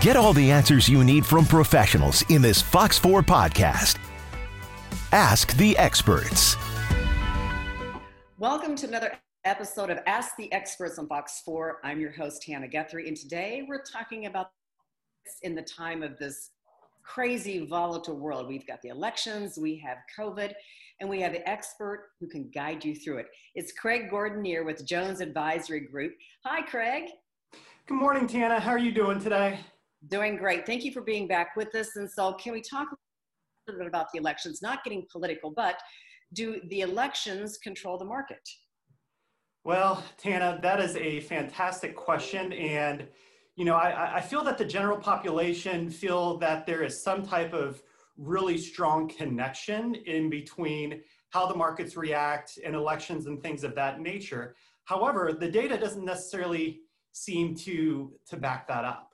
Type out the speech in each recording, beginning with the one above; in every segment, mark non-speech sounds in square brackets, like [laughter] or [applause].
Get all the answers you need from professionals in this Fox 4 podcast. Ask the experts. Welcome to another episode of Ask the Experts on Fox 4. I'm your host, Hannah Guthrie, and today we're talking about in the time of this crazy, volatile world. We've got the elections, we have COVID, and we have an expert who can guide you through it. It's Craig Gordon here with Jones Advisory Group. Hi, Craig. Good morning, Tana. How are you doing today? Doing great. Thank you for being back with us. And so, can we talk a little bit about the elections? Not getting political, but do the elections control the market? Well, Tana, that is a fantastic question. And, you know, I, I feel that the general population feel that there is some type of really strong connection in between how the markets react and elections and things of that nature. However, the data doesn't necessarily seem to, to back that up.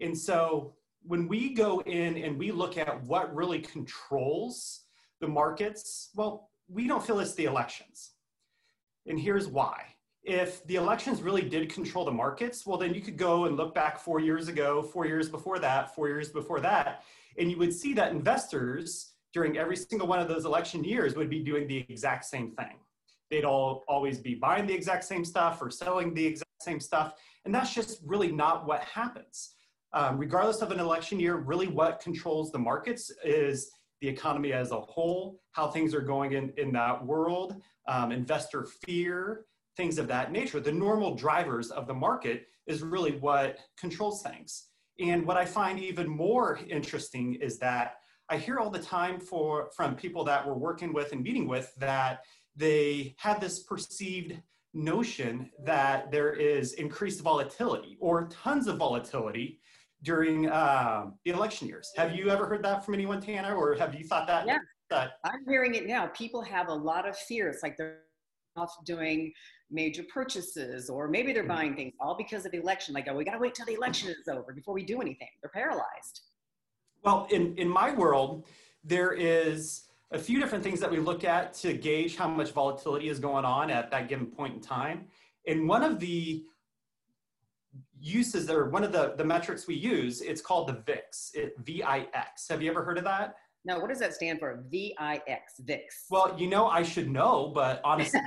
And so when we go in and we look at what really controls the markets, well, we don't feel it's the elections. And here's why. If the elections really did control the markets, well, then you could go and look back four years ago, four years before that, four years before that, and you would see that investors during every single one of those election years would be doing the exact same thing. They'd all always be buying the exact same stuff or selling the exact same stuff. And that's just really not what happens. Um, regardless of an election year, really what controls the markets is the economy as a whole, how things are going in, in that world, um, investor fear, things of that nature. The normal drivers of the market is really what controls things. And what I find even more interesting is that I hear all the time for, from people that we're working with and meeting with that they have this perceived notion that there is increased volatility or tons of volatility during um, the election years. Have you ever heard that from anyone, Tana, or have you thought that? Yeah, that? I'm hearing it now. People have a lot of fears, like they're off doing major purchases, or maybe they're mm-hmm. buying things all because of the election. Like, oh, we got to wait till the election is over before we do anything. They're paralyzed. Well, in, in my world, there is a few different things that we look at to gauge how much volatility is going on at that given point in time. And one of the uses or one of the, the metrics we use, it's called the VIX, it, V-I-X. Have you ever heard of that? No, what does that stand for? V-I-X, VIX. Well, you know, I should know, but honestly,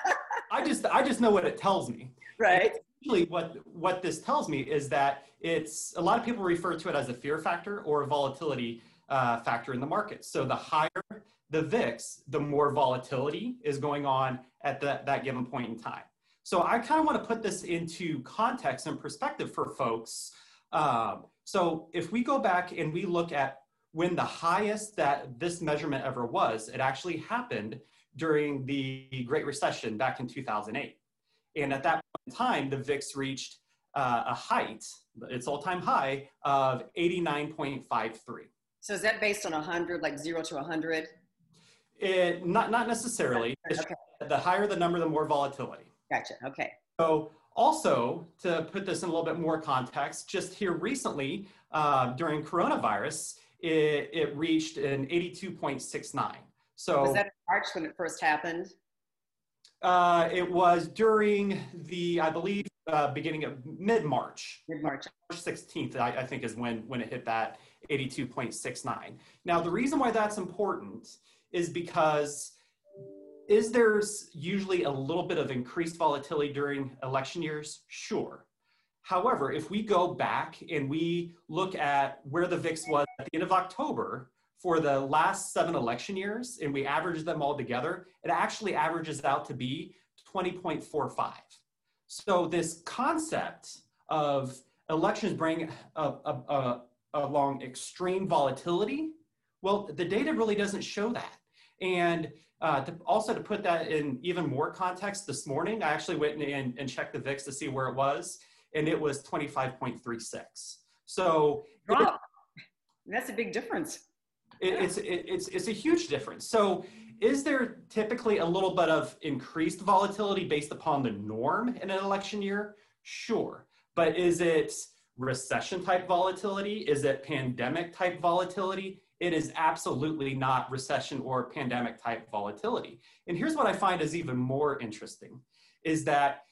[laughs] I just, I just know what it tells me. Right. Usually what, what this tells me is that it's, a lot of people refer to it as a fear factor or a volatility uh, factor in the market. So the higher the VIX, the more volatility is going on at the, that given point in time. So I kind of want to put this into context and perspective for folks. Um, so if we go back and we look at when the highest that this measurement ever was, it actually happened during the Great Recession back in 2008. And at that point in time, the VIX reached uh, a height, its all-time high of 89.53. So is that based on 100, like zero to 100? It, not, not necessarily. Okay. The higher the number, the more volatility. Gotcha. Okay. So also to put this in a little bit more context, just here recently uh, during coronavirus, it, it reached an 82.69. So was that in March when it first happened? Uh, it was during the, I believe, uh, beginning of mid-March. Mid-March. March 16th, I, I think, is when when it hit that 82.69. Now, the reason why that's important is because is there usually a little bit of increased volatility during election years? Sure. However, if we go back and we look at where the VIX was at the end of October for the last seven election years and we average them all together, it actually averages out to be 20.45. So this concept of elections bring a, a, a, along extreme volatility, well, the data really doesn't show that. And uh, to also to put that in even more context, this morning I actually went in and checked the VIX to see where it was, and it was 25.36. So. That's a big difference. It, yeah. it's it, it's it's a huge difference. So is there typically a little bit of increased volatility based upon the norm in an election year? Sure, but is it recession type volatility? Is it pandemic type volatility? It is absolutely not recession or pandemic type volatility. And here's what I find is even more interesting is that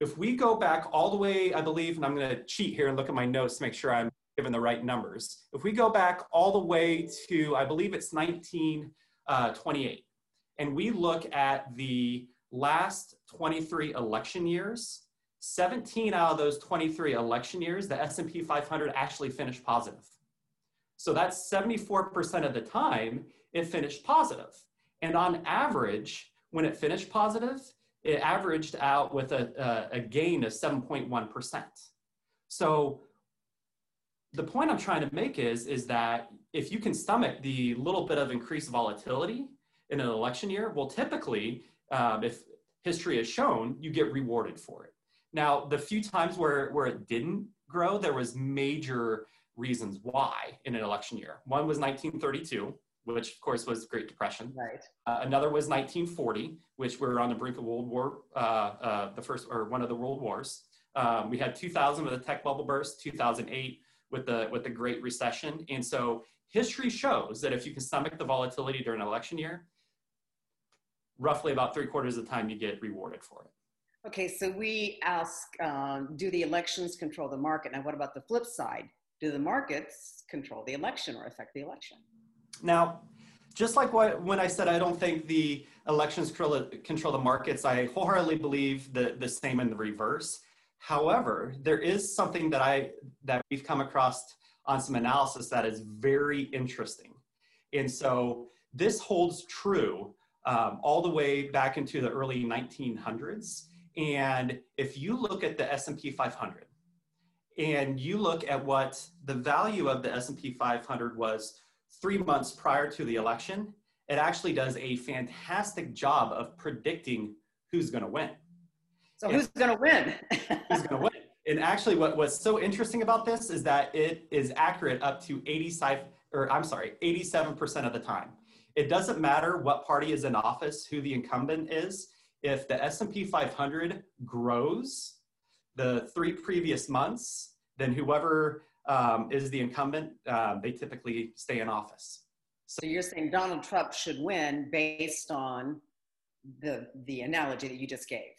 if we go back all the way, I believe, and I'm going to cheat here and look at my notes to make sure I'm given the right numbers. If we go back all the way to, I believe it's 1928, uh, and we look at the last 23 election years, 17 out of those 23 election years, the S&P 500 actually finished positive. So that's 74% of the time it finished positive. And on average, when it finished positive, it averaged out with a, a, gain of 7.1%. So the point I'm trying to make is, is that if you can stomach the little bit of increased volatility in an election year, well, typically, um, if history has shown, you get rewarded for it. Now, the few times where, where it didn't grow, there was major reasons why in an election year. One was 1932, which of course was Great Depression. Right. Uh, another was 1940, which we were on the brink of World War, uh, uh, the first or one of the world wars. Um, we had 2000 with the tech bubble burst, 2008 with the with the Great Recession, and so history shows that if you can stomach the volatility during an election year, roughly about three quarters of the time you get rewarded for it. Okay, so we ask, um, do the elections control the market? Now, what about the flip side? Do the markets control the election or affect the election? Now, just like what, when I said I don't think the elections control, the markets, I wholeheartedly believe the, the same in the reverse. However, there is something that I that we've come across on some analysis that is very interesting. And so this holds true um, all the way back into the early 1900s. And if you look at the S&P 500 and you look at what the value of the S&P 500 was three months prior to the election, it actually does a fantastic job of predicting who's going to win. So who's going to win? [laughs] who's going to win? And actually, what was so interesting about this is that it is accurate up to 85, or I'm sorry, 87% of the time. It doesn't matter what party is in office, who the incumbent is. If the S&P 500 grows the three previous months, then whoever um, is the incumbent, uh, they typically stay in office. So you're saying Donald Trump should win based on the the analogy that you just gave.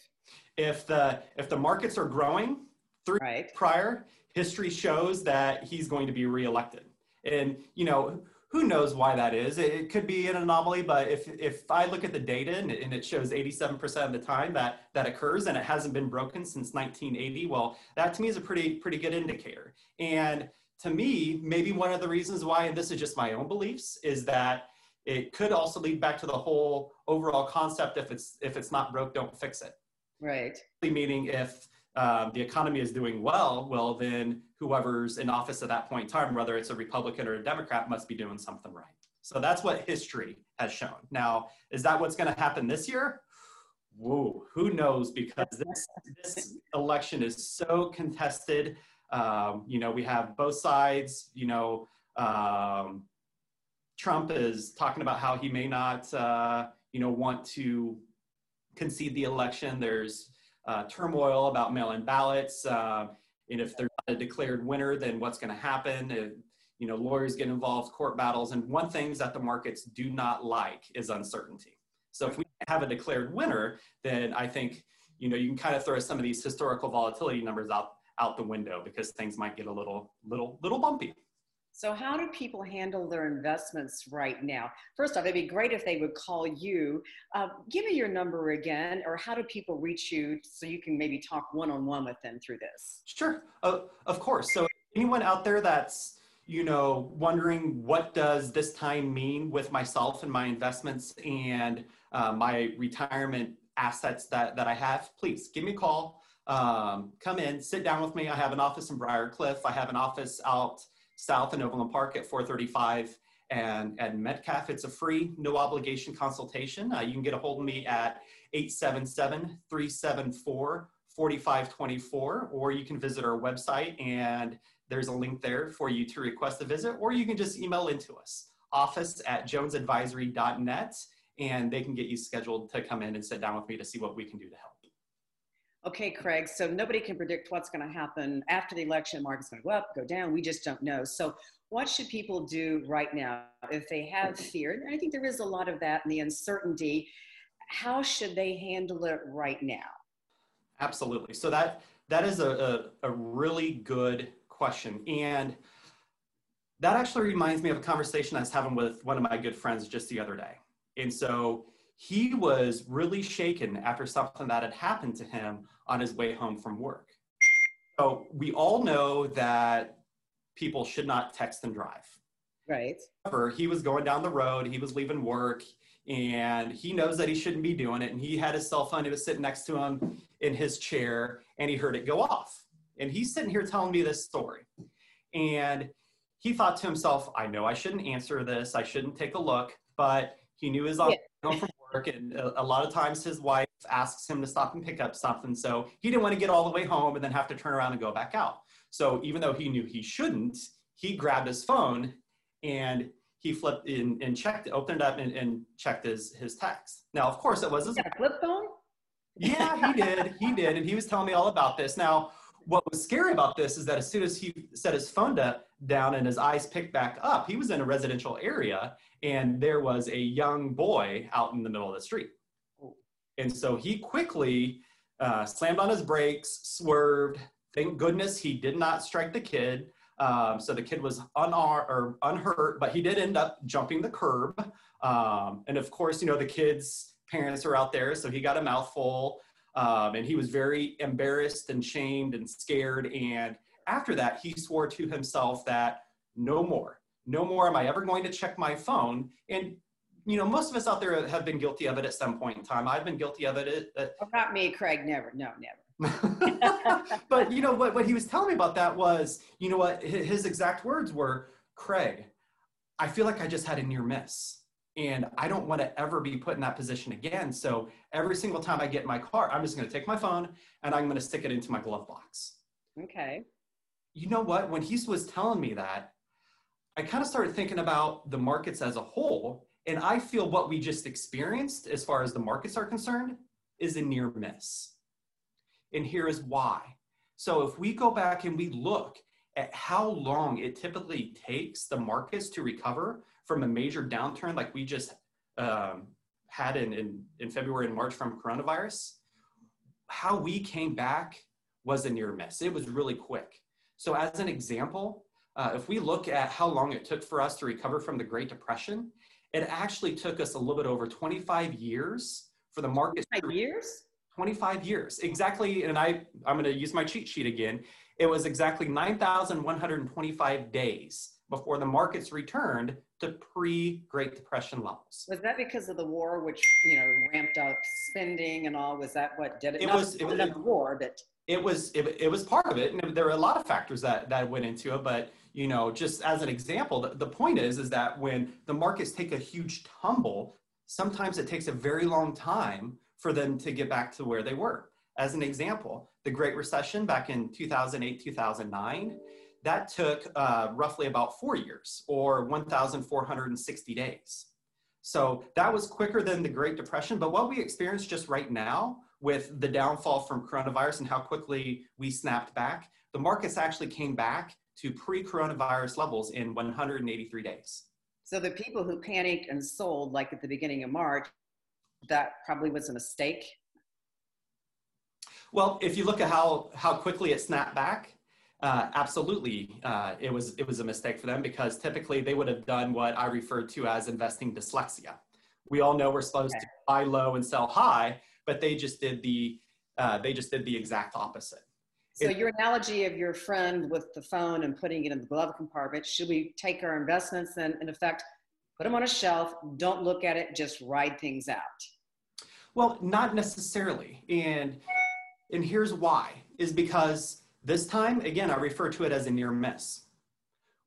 If the if the markets are growing three right. prior, history shows that he's going to be reelected. And you know, who knows why that is? It, could be an anomaly, but if, if I look at the data and it, and it shows 87% of the time that that occurs and it hasn't been broken since 1980, well, that to me is a pretty, pretty good indicator. And to me, maybe one of the reasons why, and this is just my own beliefs, is that it could also lead back to the whole overall concept if it's if it's not broke, don't fix it. Right. Meaning if um, the economy is doing well, well, then whoever's in office at that point in time, whether it's a Republican or a Democrat, must be doing something right. So that's what history has shown. Now, is that what's going to happen this year? Whoa, who knows? Because this, this election is so contested. Um, you know, we have both sides. You know, um, Trump is talking about how he may not, uh, you know, want to concede the election. There's uh, turmoil about mail-in ballots. Uh, and if there's not a declared winner, then what's going to happen? If, you know, lawyers get involved, court battles, and one thing that the markets do not like is uncertainty. So if we have a declared winner, then I think you know you can kind of throw some of these historical volatility numbers out out the window because things might get a little little little bumpy. So, how do people handle their investments right now? First off, it'd be great if they would call you. Uh, give me your number again, or how do people reach you so you can maybe talk one on one with them through this? Sure, uh, of course. So, anyone out there that's you know wondering what does this time mean with myself and my investments and uh, my retirement assets that that I have, please give me a call. Um, come in, sit down with me. I have an office in Briarcliff. I have an office out south in Overland Park at 435. and at Metcalf. It's a free, no obligation consultation. Uh, you can get a hold of me at 877 374 4524, or you can visit our website and there's a link there for you to request a visit, or you can just email into us, office at jonesadvisory.net, and they can get you scheduled to come in and sit down with me to see what we can do to help. Okay, Craig, so nobody can predict what's going to happen after the election. Market's going to go up, go down. We just don't know. So, what should people do right now if they have fear? And I think there is a lot of that and the uncertainty. How should they handle it right now? Absolutely. So that that is a, a, a really good question. And that actually reminds me of a conversation I was having with one of my good friends just the other day. And so he was really shaken after something that had happened to him on his way home from work. So we all know that people should not text and drive. Right. However, he was going down the road, he was leaving work, and he knows that he shouldn't be doing it. And he had his cell phone, he was sitting next to him in his chair, and he heard it go off. And he's sitting here telling me this story. And he thought to himself, I know I shouldn't answer this, I shouldn't take a look, but he knew his yeah. [laughs] home from work, and a, a lot of times his wife asks him to stop and pick up something. So he didn't want to get all the way home and then have to turn around and go back out. So even though he knew he shouldn't, he grabbed his phone and he flipped in and checked, opened it up and, and checked his, his text. Now, of course, it was his flip phone. Yeah, he did. He did. And he was telling me all about this. Now, what was scary about this is that as soon as he set his phone down and his eyes picked back up, he was in a residential area and there was a young boy out in the middle of the street. And so he quickly uh, slammed on his brakes, swerved. Thank goodness he did not strike the kid. Um, so the kid was unarmed or unhurt, but he did end up jumping the curb. Um, and of course, you know, the kid's parents are out there, so he got a mouthful. Um, and he was very embarrassed and shamed and scared. And after that, he swore to himself that no more, no more am I ever going to check my phone. And you know, most of us out there have been guilty of it at some point in time. I've been guilty of it. At, not me, Craig. Never. No, never. [laughs] [laughs] but you know what? What he was telling me about that was, you know what? His exact words were, "Craig, I feel like I just had a near miss." And I don't want to ever be put in that position again. So every single time I get in my car, I'm just going to take my phone and I'm going to stick it into my glove box. Okay. You know what? When he was telling me that, I kind of started thinking about the markets as a whole. And I feel what we just experienced, as far as the markets are concerned, is a near miss. And here is why. So if we go back and we look at how long it typically takes the markets to recover from a major downturn like we just um, had in, in, in February and March from coronavirus, how we came back was a near miss. It was really quick. So, as an example, uh, if we look at how long it took for us to recover from the Great Depression, it actually took us a little bit over 25 years for the market. 25 years? 25 years, exactly. And I, I'm going to use my cheat sheet again. It was exactly 9,125 days before the markets returned to pre-Great Depression levels. Was that because of the war, which you know ramped up spending and all? Was that what did it? It not, was. It was the war, but it was. It, it was part of it, and there were a lot of factors that that went into it. But you know, just as an example, the, the point is is that when the markets take a huge tumble, sometimes it takes a very long time for them to get back to where they were. As an example, the Great Recession back in 2008, 2009 that took uh, roughly about four years or 1,460 days. So that was quicker than the Great Depression. But what we experience just right now with the downfall from coronavirus and how quickly we snapped back, the markets actually came back to pre coronavirus levels in 183 days. So the people who panicked and sold, like at the beginning of March, that probably was a mistake. Well, if you look at how, how quickly it snapped back, uh, absolutely, uh, it was it was a mistake for them because typically they would have done what I referred to as investing dyslexia. We all know we're supposed okay. to buy low and sell high, but they just did the uh, they just did the exact opposite. So it, your analogy of your friend with the phone and putting it in the glove compartment, should we take our investments and in effect put them on a shelf, don't look at it, just ride things out? Well, not necessarily. And and here's why is because this time, again, I refer to it as a near miss.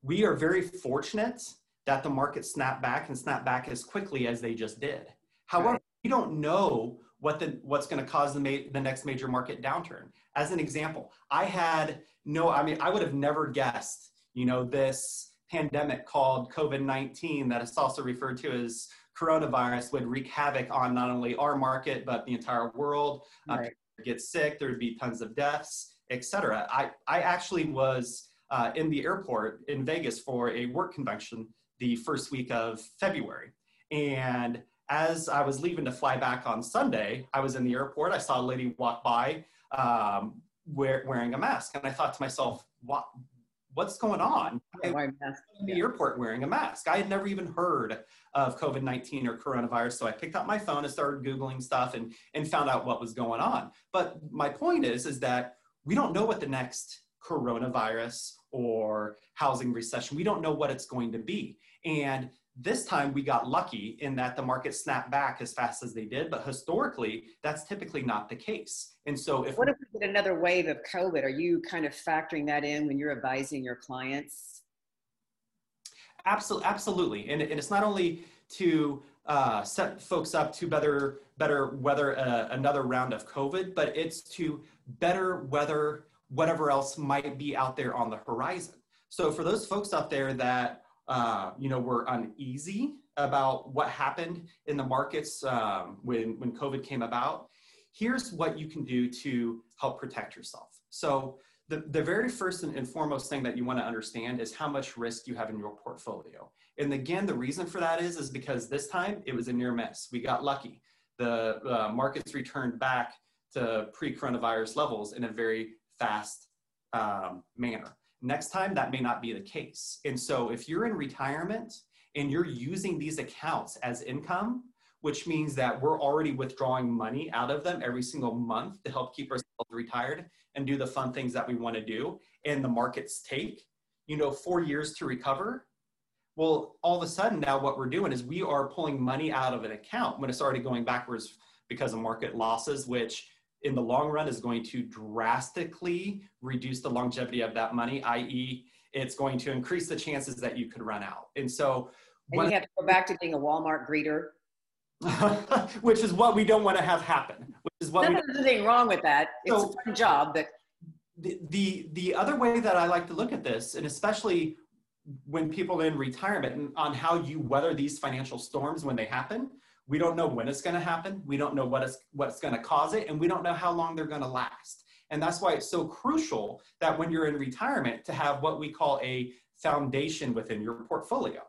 We are very fortunate that the market snapped back and snapped back as quickly as they just did. However, we don't know what the what's going to cause the ma- the next major market downturn. As an example, I had no, I mean, I would have never guessed, you know, this pandemic called COVID-19 that is also referred to as coronavirus would wreak havoc on not only our market but the entire world. Uh, right. Uh, get sick, there would be tons of deaths, etc. I I actually was uh, in the airport in Vegas for a work convention the first week of February, and as I was leaving to fly back on Sunday, I was in the airport. I saw a lady walk by um, wear, wearing a mask, and I thought to myself, what? What's going on? Why in the airport wearing a mask. I had never even heard of COVID 19 or coronavirus. So I picked up my phone and started Googling stuff and, and found out what was going on. But my point is, is that we don't know what the next coronavirus or housing recession, we don't know what it's going to be. And this time we got lucky in that the market snapped back as fast as they did, but historically, that's typically not the case. And so, if what if we get another wave of COVID? Are you kind of factoring that in when you're advising your clients? Absolutely, absolutely. And, and it's not only to uh, set folks up to better better weather uh, another round of COVID, but it's to better weather whatever else might be out there on the horizon. So for those folks out there that uh, you know, were uneasy about what happened in the markets um, when, when COVID came about, here's what you can do to help protect yourself. So the, the very first and, foremost thing that you want to understand is how much risk you have in your portfolio. And again, the reason for that is, is because this time it was a near miss. We got lucky. The uh, markets returned back to pre-coronavirus levels in a very fast um, manner. Next time, that may not be the case. And so if you're in retirement and you're using these accounts as income, which means that we're already withdrawing money out of them every single month to help keep ourselves retired and do the fun things that we want to do, and the markets take, you know, four years to recover. Well, all of a sudden now what we're doing is we are pulling money out of an account when it's already going backwards because of market losses, which in the long run is going to drastically reduce the longevity of that money, i.e., it's going to increase the chances that you could run out. And so, and you have to go back to being a Walmart greeter, [laughs] which is what we don't want to have happen. Which is what there's nothing wrong with that. It's so, a job, but the, the the other way that I like to look at this, and especially when people in retirement, and on how you weather these financial storms when they happen, we don't know when it's going to happen. We don't know what is, what's going to cause it, and we don't know how long they're going to last. And that's why it's so crucial that when you're in retirement to have what we call a foundation within your portfolio.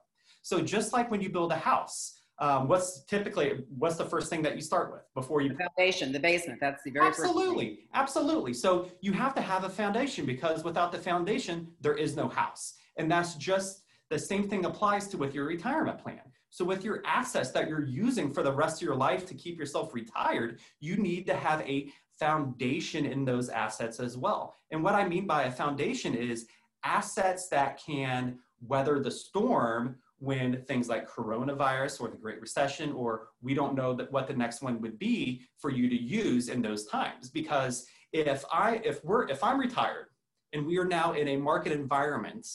So just like when you build a house, um, what's typically what's the first thing that you start with before you the foundation the basement that's the very absolutely absolutely so you have to have a foundation because without the foundation there is no house and that's just the same thing applies to with your retirement plan so with your assets that you're using for the rest of your life to keep yourself retired, you need to have a foundation in those assets as well. And what I mean by a foundation is assets that can weather the storm when things like coronavirus or the Great Recession, or we don't know that what the next one would be for you to use in those times. Because if I if we're if I'm retired and we are now in a market environment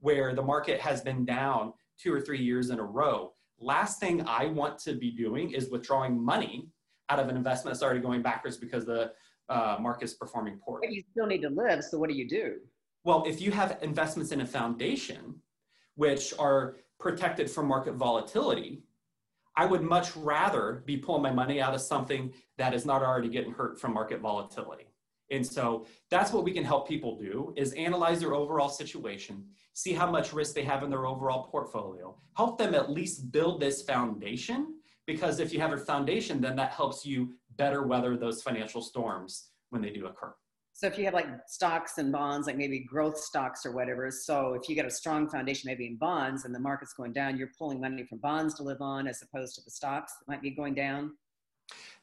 where the market has been down two or three years in a row, last thing I want to be doing is withdrawing money out of an investment that's already going backwards because the uh, market is performing poorly. But you still need to live, so what do you do? Well, if you have investments in a foundation, which are protected from market volatility, I would much rather be pulling my money out of something that is not already getting hurt from market volatility. And so that's what we can help people do is analyze their overall situation, see how much risk they have in their overall portfolio, help them at least build this foundation. Because if you have a foundation, then that helps you better weather those financial storms when they do occur. So if you have like stocks and bonds, like maybe growth stocks or whatever, so if you get a strong foundation maybe in bonds and the market's going down, you're pulling money from bonds to live on as opposed to the stocks that might be going down.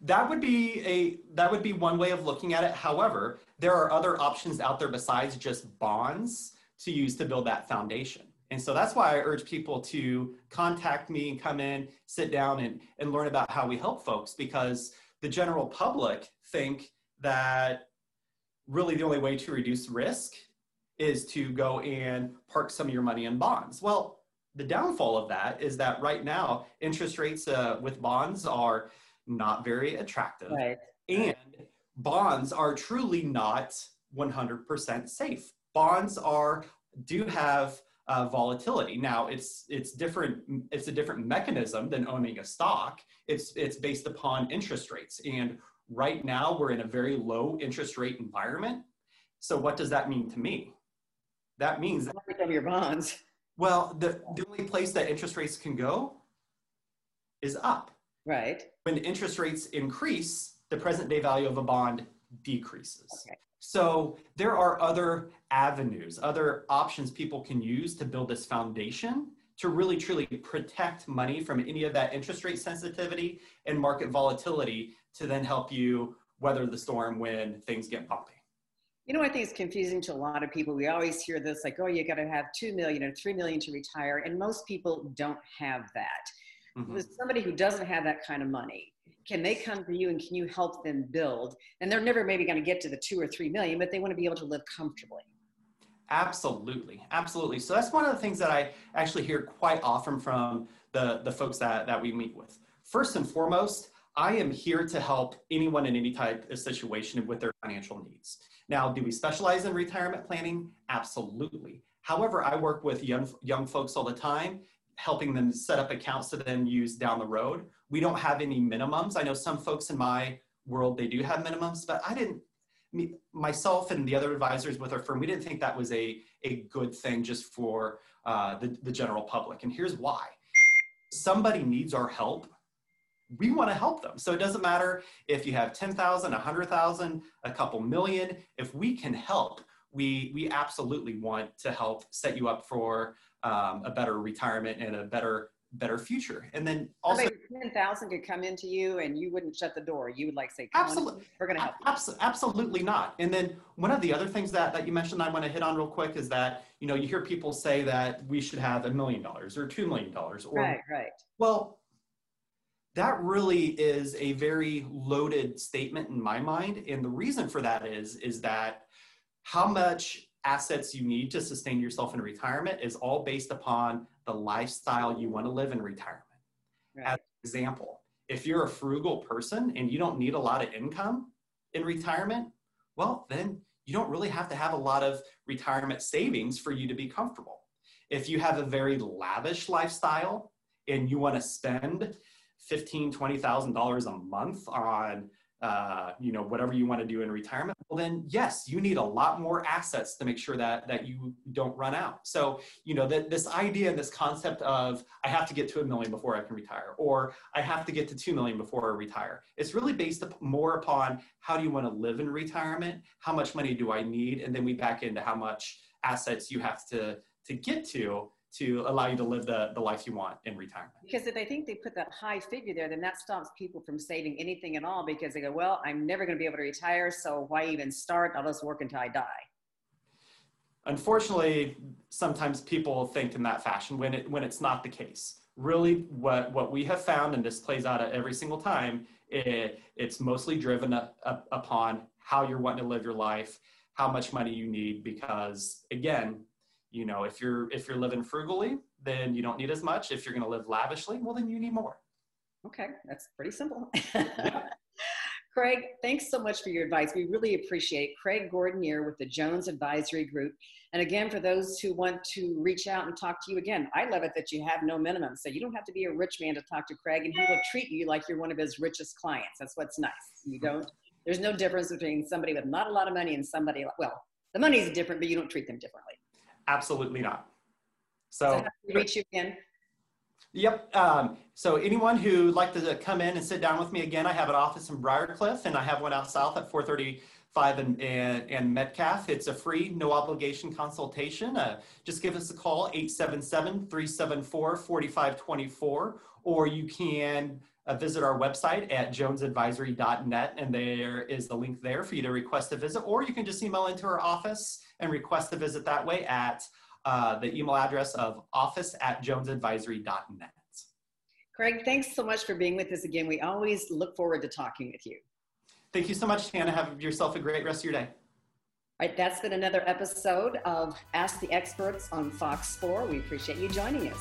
That would be a that would be one way of looking at it. However, there are other options out there besides just bonds to use to build that foundation. And so that's why I urge people to contact me and come in, sit down and, and learn about how we help folks because the general public think that really the only way to reduce risk is to go and park some of your money in bonds. Well, the downfall of that is that right now interest rates uh, with bonds are not very attractive. Right. and bonds are truly not 100% safe. Bonds are do have uh, volatility. Now it's it's different it's a different mechanism than owning a stock. It's it's based upon interest rates. And right now we're in a very low interest rate environment. So what does that mean to me? That means that Of your bonds. well, the, the only place that interest rates can go is up. Right. When interest rates increase, the present day value of a bond decreases. Okay. So there are other avenues, other options people can use to build this foundation to really truly protect money from any of that interest rate sensitivity and market volatility to then help you weather the storm when things get bumpy. You know, I think it's confusing to a lot of people. We always hear this like, oh, you got to have 2 million or 3 million to retire. And most people don't have that. Mhm. With somebody who doesn't have that kind of money, can they come to you and can you help them build? And they're never maybe going to get to the two or 3 million, but they want to be able to live comfortably. Absolutely, absolutely. So that's one of the things that I actually hear quite often from the, the folks that, that we meet with. First and foremost, I am here to help anyone in any type of situation with their financial needs. Now, do we specialize in retirement planning? Absolutely. However, I work with young, young folks all the time, helping them set up accounts to then use down the road. We don't have any minimums. I know some folks in my world, they do have minimums, but I didn't myself and the other advisors with our firm, we didn't think that was a, a good thing just for uh, the, the general public. And here's why. Somebody needs our help. We want to help them. So it doesn't matter if you have 10,000, 100,000, a couple million. If we can help, we, we absolutely want to help set you up for um, a better retirement and a better better future. And then also Somebody with 10,000 could come into you and you wouldn't shut the door. You would like say, Absolutely. we're going to help. Absolutely not. And then one of the other things that, that you mentioned I want to hit on real quick is that, you know, you hear people say that we should have a million dollars or $2 million or, Right, right. well, that really is a very loaded statement in my mind. And the reason for that is, is that how much assets you need to sustain yourself in retirement is all based upon the lifestyle you want to live in retirement right. as an example, if you're a frugal person and you don't need a lot of income in retirement, well, then you don't really have to have a lot of retirement savings for you to be comfortable. If you have a very lavish lifestyle and you want to spend fifteen, twenty thousand dollars a month on uh, you know whatever you want to do in retirement, well then yes, you need a lot more assets to make sure that that you don't run out. So you know that this idea and this concept of I have to get to a million before I can retire, or I have to get to two million before I retire. It's really based up more upon how do you want to live in retirement, how much money do I need, and then we back into how much assets you have to to get to to allow you to live the, the life you want in retirement. Because if they think they put that high figure there, then that stops people from saving anything at all because they go, well, I'm never going to be able to retire, so why even start? I'll just work until I die. Unfortunately, sometimes people think in that fashion when it when it's not the case. Really, what what we have found, and this plays out at every single time, it, it's mostly driven up, up upon how you're wanting to live your life, how much money you need, because again, you know, if you're if you're living frugally, then you don't need as much. If you're going to live lavishly, well, then you need more. Okay, that's pretty simple. [laughs] Craig, thanks so much for your advice. We really appreciate. Craig Gordon here with the Jones Advisory Group. And again, for those who want to reach out and talk to you again, I love it that you have no minimum. So you don't have to be a rich man to talk to Craig, and he will treat you like you're one of his richest clients. That's what's nice. You don't, there's no difference between somebody with not a lot of money and somebody, well, the money is different, but you don't treat them differently. Absolutely not. So So how do we reach you again? Yep. Um, so anyone who'd like to come in and sit down with me again, I have an office in Briarcliff and I have one out south at 435 and, and, and Metcalf. It's a free, no obligation consultation. Uh, just give us a call, 877-374-4524, or you can uh, visit our website at jonesadvisory.net and there is the link there for you to request a visit, or you can just email into our office and request a visit that way at uh, the email address of office at jonesadvisory.net. Craig, thanks so much for being with us again. We always look forward to talking with you. Thank you so much, Tana. Have yourself a great rest of your day. All right, that's been another episode of Ask the Experts on Fox 4. We appreciate you joining us.